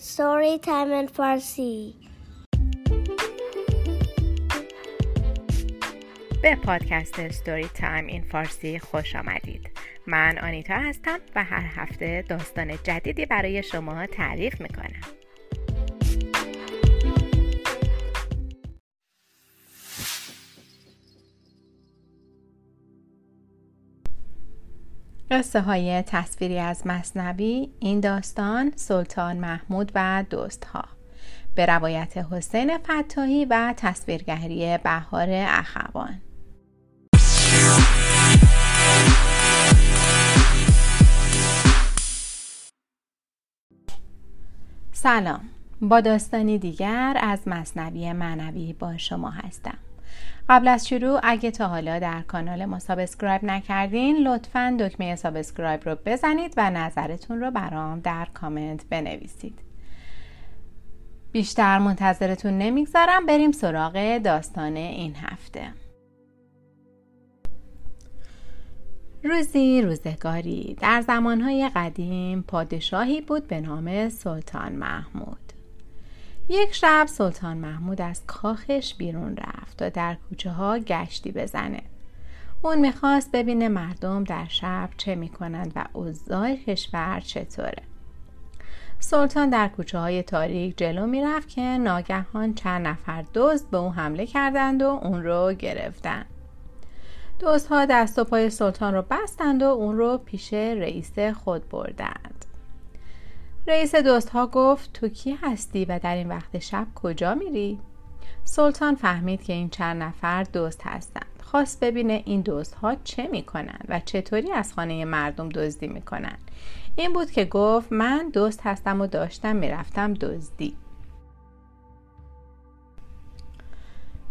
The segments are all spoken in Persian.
Story Time in Farsi. به پادکست ستوری تایم این فارسی خوش آمدید. من آنیتا هستم و هر هفته داستان جدیدی برای شما تعریف می‌کنم. قصه های تصویری از مصنوی این داستان سلطان محمود و دوستها. به روایت حسین فتاحی و تصویرگری بهار اخوان. سلام. با داستانی دیگر از مصنوی معنوی با شما هستم. قبل از شروع اگه تا حالا در کانال ما subscribe نکردین لطفا دکمه subscribe رو بزنید و نظرتون رو برام در کامنت بنویسید. بیشتر منتظرتون نمی‌گذارم بریم سراغ داستان این هفته. روزی روزگاری در زمانهای قدیم پادشاهی بود به نام سلطان محمود. یک شب سلطان محمود از کاخش بیرون رفت و در کوچه ها گشتی بزنه. اون می‌خواست ببینه مردم در شب چه می‌کنند و اوضاع کشور چطوره. سلطان در کوچه های تاریک جلو می‌رفت که ناگهان چند نفر دزد به او حمله کردند و اون رو گرفتند دوستها دست و پای سلطان رو بستند و اون رو پیش رئیس خود بردند. رئیس دوستها گفت تو کی هستی و در این وقت شب کجا میری؟ سلطان فهمید که این چند نفر دوست هستند. خواست ببینه این دوستها چه می‌کنند و چطوری از خانه مردم دزدی می‌کنند این بود که گفت من دوست هستم و داشتم می‌رفتم دزدی.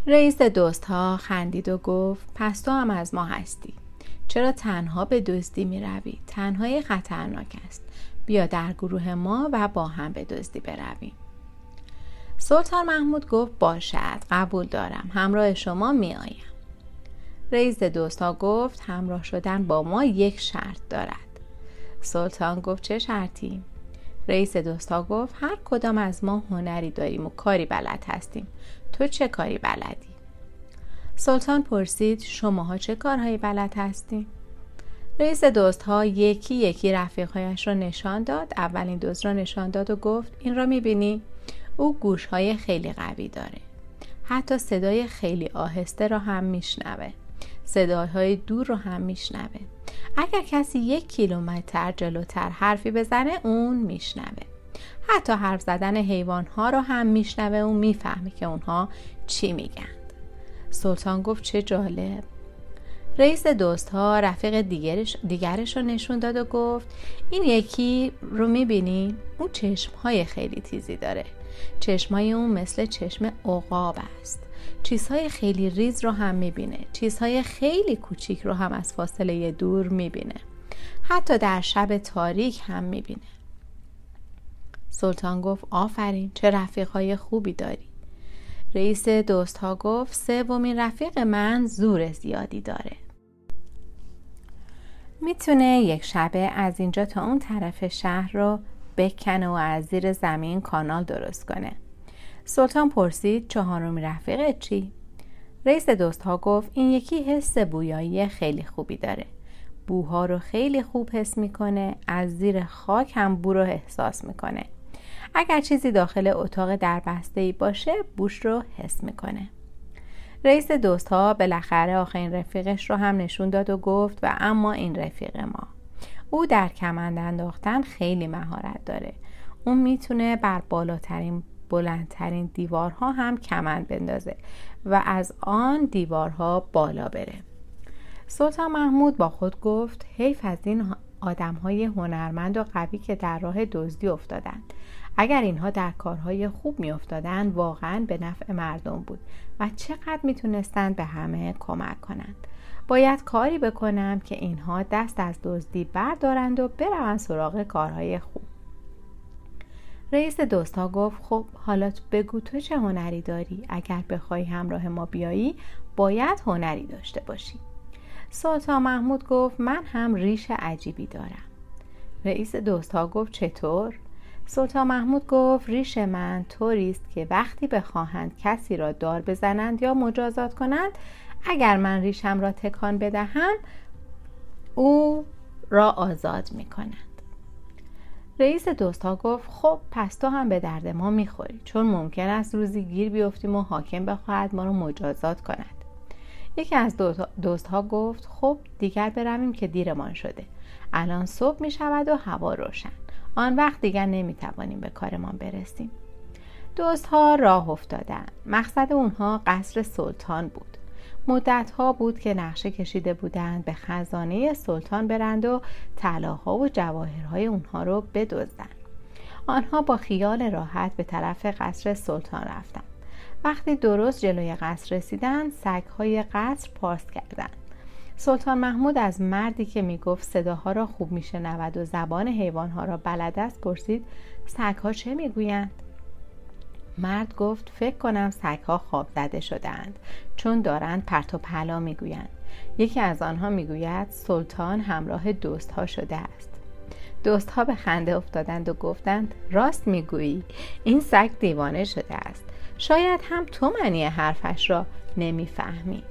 رئیس دوست ها خندید و گفت پس تو هم از ما هستی. چرا تنها به دزدی می روی؟ تنهای خطرناک است. بیا در گروه ما و با هم به دزدی برویم سلطان محمود گفت باشد قبول دارم همراه شما می آیم رئیس دوست ها گفت همراه شدن با ما یک شرط دارد سلطان گفت چه شرطی؟ رئیس دوست ها گفت هر کدام از ما هنری داریم و کاری بلد هستیم تو چه کاری بلدی؟ سلطان پرسید شماها چه کارهایی بلد هستیم؟ رئیس دوست ها یکی یکی رفیقهایش را نشان داد. اولین دوست را نشان داد و گفت این را می‌بینی؟ او گوش های خیلی قوی داره. حتی صدای خیلی آهسته را هم میشنوه. صداهای دور رو هم میشنوه. اگر کسی یک کیلومتر جلوتر حرفی بزنه اون میشنوه. حتی حرف زدن حیوان ها رو هم میشنوه. و می‌فهمه که اونها چی میگند سلطان گفت چه جالب. رئیس دوست ها رفیق دیگرش, دیگرش رو نشون داد و گفت این یکی رو می‌بینی؟ اون چشم های خیلی تیزی داره. چشم های اون مثل چشم عقاب است. چیزهای خیلی ریز رو هم می‌بینه. چیزهای خیلی کوچیک رو هم از فاصله دور می‌بینه. حتی در شب تاریک هم می‌بینه. سلطان گفت آفرین چه رفیقهای خوبی داری. رئیس دوست ها گفت سومین رفیق من زور زیادی داره. می‌تونه یک شبه از اینجا تا اون طرف شهر رو بکنه و از زیر زمین کانال درست کنه. سلطان پرسید چهارمی رفیق چی؟ رئیس دوست ها گفت این یکی حس بویایی خیلی خوبی داره. بوها رو خیلی خوب حس می‌کنه از زیر خاک هم بو رو احساس می‌کنه. اگر چیزی داخل اتاق دربسته باشه بوش رو حس می‌کنه. رئیس دوست ها بالاخره آخرین رفیقش رو هم نشون داد و گفت و اما این رفیق ما. او در کمند انداختن خیلی مهارت داره. اون می‌تونه بر بالاترین بلندترین دیوارها هم کمند بندازه و از آن دیوارها بالا بره. سلطان محمود با خود گفت حیف از این آدم های هنرمند و قوی که در راه دزدی افتادند اگر اینها در کارهای خوب می افتادن واقعا به نفع مردم بود. و چقدر می‌تونستند به همه کمک کنند. باید کاری بکنم که اینها دست از دزدی بردارند و بروند سراغ کارهای خوب. رئیس دوستا گفت خب حالا بگو تو چه هنری داری؟ اگر بخوای همراه ما بیایی باید هنری داشته باشی. سلطان محمود گفت من هم ریش عجیبی دارم. رئیس دوستا گفت چطور؟ سلطان محمود گفت ریش من طوری است که وقتی بخواهند کسی را دار بزنند یا مجازات کنند اگر من ریشم را تکان بدهم او را آزاد می کنند رئیس دوستا گفت خب پس تو هم به درد ما می‌خوری. چون ممکن است روزی گیر بیفتیم و حاکم بخواهد ما را مجازات کند. یکی از دوست ها گفت خب دیگر برویم که دیرمان شده. الان صبح می شود و هوا روشن. آن وقت دیگر نمی توانیم به کارمان برسیم. دوست ها راه افتادند مقصد اونها قصر سلطان بود. مدت ها بود که نقشه کشیده بودند به خزانه سلطان برند و طلاها و جواهرهای اونها رو بدزدند آنها با خیال راحت به طرف قصر سلطان رفتند. وقتی درست جلوی قصر رسیدند سگهای قصر پارس کردند. سلطان محمود از مردی که می‌گفت صداها را خوب میشنود و زبان حیوانها را بلد است پرسید سگها چه می‌گویند؟ مرد گفت فکر کنم سگها خواب زده شدهاند چون دارند پرت و پلا می‌گویند. یکی از آنها می‌گوید سلطان همراه دوستها شده است. دوستها به خنده افتادند و گفتند راست می‌گویی این سگ دیوانه شده است. شاید هم تو معنی حرفش را نمی‌فهمی.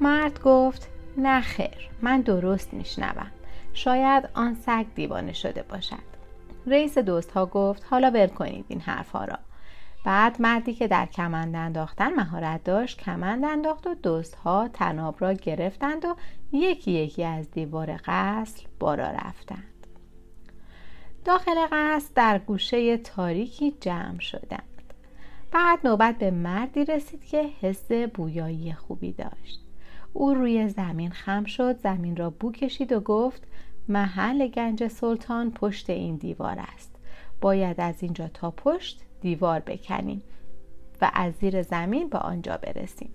مرد گفت نه خیر من درست میشنوم. شاید آن سگ دیوانه شده باشد. رئیس دوست ها گفت حالا ول کنید این حرفها را. بعد مردی که در کمند انداختن مهارت داشت کمند انداخت و دوستها تناب را گرفتند و یکی یکی از دیوار قصر بارا رفتند. داخل قصر در گوشه تاریکی جمع شدند. بعد نوبت به مردی رسید که حس بویایی خوبی داشت. او روی زمین خم شد زمین را بو کشید و گفت محل گنج سلطان پشت این دیوار است. باید از اینجا تا پشت دیوار بکنیم و از زیر زمین به آنجا برسیم.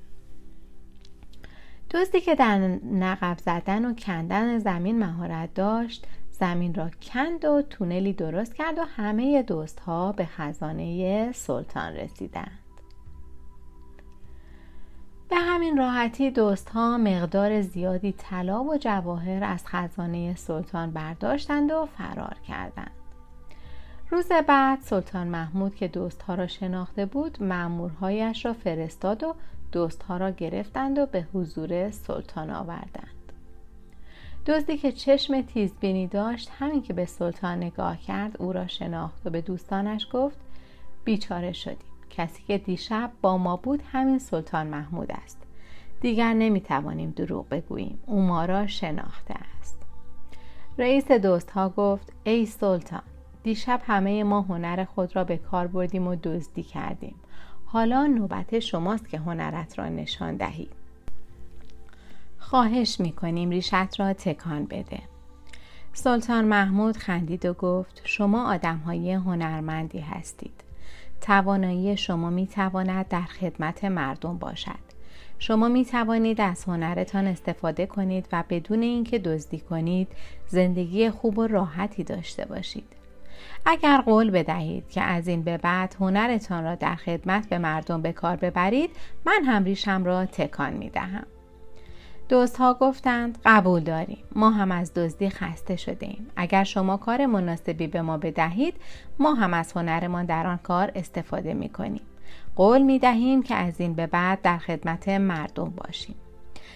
دزدی که در نقب زدن و کندن زمین مهارت داشت زمین را کند و تونلی درست کرد و همه دوست ها به خزانه سلطان رسیدند. به همین راحتی دوست ها مقدار زیادی طلا و جواهر از خزانه سلطان برداشتند و فرار کردند. روز بعد سلطان محمود که دوستها را شناخته بود مأمورهایش را فرستاد و دوستها را گرفتند و به حضور سلطان آوردند. دزدی که چشم تیزبینی داشت همین که به سلطان نگاه کرد او را شناخت و به دوستانش گفت بیچاره شدیم کسی که دیشب با ما بود همین سلطان محمود است. دیگر نمی‌توانیم دروغ بگوییم. او ما را شناخته است. رئیس دوستها گفت ای سلطان دیشب همه ما هنر خود را به کار بردیم و دزدی کردیم. حالا نوبت شماست که هنرت را نشان دهی خواهش می‌کنیم ریشت را تکان بده. سلطان محمود خندید و گفت شما آدم های هنرمندی هستید. توانایی شما می تواند در خدمت مردم باشد. شما می توانید از هنرتان استفاده کنید و بدون اینکه دزدی کنید زندگی خوب و راحتی داشته باشید. اگر قول بدهید که از این به بعد هنرتان را در خدمت به مردم به کار ببرید من هم ریشم را تکان می دهم دوست ها گفتند قبول داریم. ما هم از دزدی خسته شده ایم اگر شما کار مناسبی به ما بدهید ما هم از هنرمان در آن کار استفاده می کنیم قول می دهیم که از این به بعد در خدمت مردم باشیم.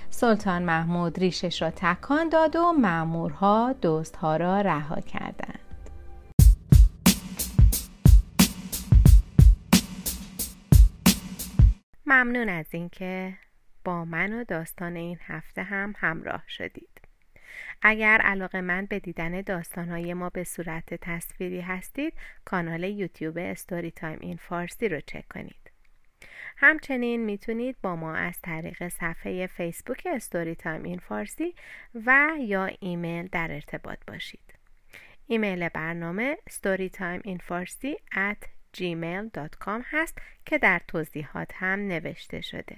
سلطان محمود ریشش را تکان داد و مامورها دوستها را رها کردند. ممنون از اینکه با من و داستان این هفته هم همراه شدید. اگر علاقه‌مند به دیدن داستانهای ما به صورت تصویری هستید کانال یوتیوب Storytime in Farsi رو چک کنید. همچنین می‌تونید با ما از طریق صفحه فیسبوک Storytime in Farsi و یا ایمیل در ارتباط باشید. ایمیل برنامه storytimeinfarsi at gmail.com هست که در توضیحات هم نوشته شده.